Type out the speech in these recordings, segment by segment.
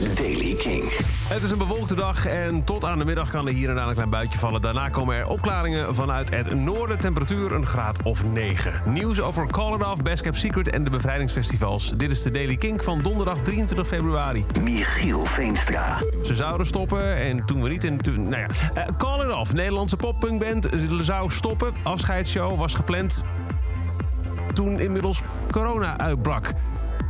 is Daily King. Het is een bewolkte dag en tot aan de middag kan er hier en daar een klein buitje vallen. Daarna komen er opklaringen vanuit het noorden. Temperatuur een graad of 9. Nieuws over Call It Off, Best Kept Secret en de bevrijdingsfestivals. Dit is de Daily King van donderdag 23 februari. Michiel Veenstra. Ze zouden stoppen en toen we niet... En toen, nou ja, Eh, Call It Off, Nederlandse poppunkband, zou stoppen. Afscheidsshow was gepland toen inmiddels corona uitbrak.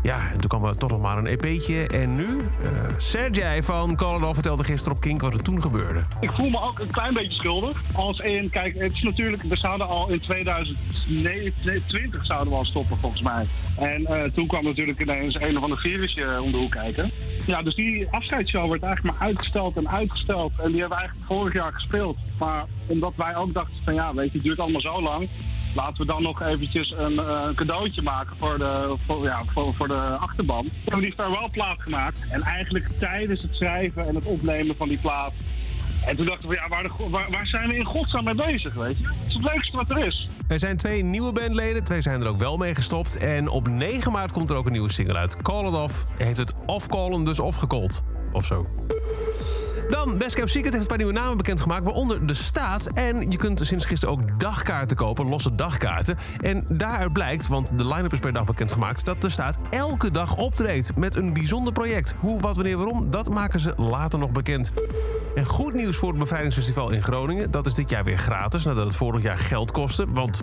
Ja, en toen kwam er toch nog maar een EP'tje. En nu? eh Sergej van Off vertelde gisteren op Kink wat er toen gebeurde. Ik voel me ook een klein beetje schuldig. Als in, kijk, het is natuurlijk, we zouden al in 2020 zouden we al stoppen volgens mij. En eh, toen kwam natuurlijk ineens een of ander virusje om de hoek kijken. Ja, dus die afscheidsshow werd eigenlijk maar uitgesteld en uitgesteld. En die hebben we eigenlijk vorig jaar gespeeld. Maar omdat wij ook dachten van ja, weet je, het duurt allemaal zo lang. Laten we dan nog eventjes een eh, cadeautje maken voor de, voor, ja, voor, voor de achterban. We hebben die farewell-plaat gemaakt. En eigenlijk tijdens het schrijven en het opnemen van die plaat... En toen dachten we, ja, waar, de, waar, zijn we in godsnaam mee bezig, weet je? Het is het leukste wat er is. Er zijn twee nieuwe bandleden, twee zijn er ook wel mee gestopt. En op 9 maart komt er ook een nieuwe single uit. Call It Off heeft het offcallen dus offgecalled. Of zo. Dan, Best Kept Secret heeft een paar nieuwe namen bekendgemaakt, waaronder de Staat. En je kunt sinds gisteren ook dagkaarten kopen, losse dagkaarten. En daaruit blijkt, want de line-up is per dag bekendgemaakt... dat de Staat elke dag optreedt met een bijzonder project. Hoe, wat, wanneer, waarom, dat maken ze later nog bekend. En goed nieuws voor het Bevrijdingsfestival in Groningen. Dat is dit jaar weer gratis, nadat het vorig jaar geld kostte. Want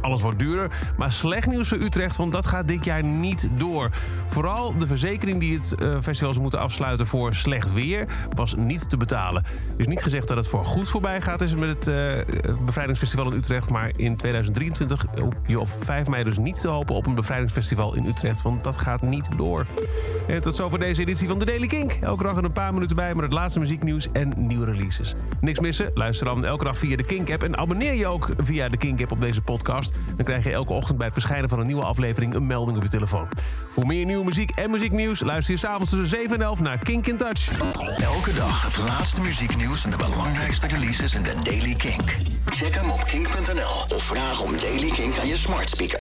alles wordt duurder. Maar slecht nieuws voor Utrecht, want dat gaat dit jaar niet door. Vooral de verzekering die het eh, festival zou moeten afsluiten voor slecht weer... was niet te betalen. Is niet gezegd dat het voor goed voorbij gaat is met het eh, Bevrijdingsfestival in Utrecht... maar in 2023 hoef je op 5 mei dus niet te hopen op een bevrijdingsfestival in Utrecht... want dat gaat niet door. En tot zover deze editie van de Daily Kink. Elke dag er een paar minuten bij met het laatste muzieknieuws en nieuwe releases. Niks missen? Luister dan elke dag via de Kink-app... en abonneer je ook via de Kink-app op deze podcast... Dan krijg je elke ochtend bij het verschijnen van een nieuwe aflevering een melding op je telefoon. Voor meer nieuwe muziek en muzieknieuws luister je s'avonds tussen 7 en 11 naar Kink in Touch. Elke dag het laatste muzieknieuws en de belangrijkste releases in de Daily Kink. Check hem op kink.nl of vraag om Daily Kink aan je smart speaker.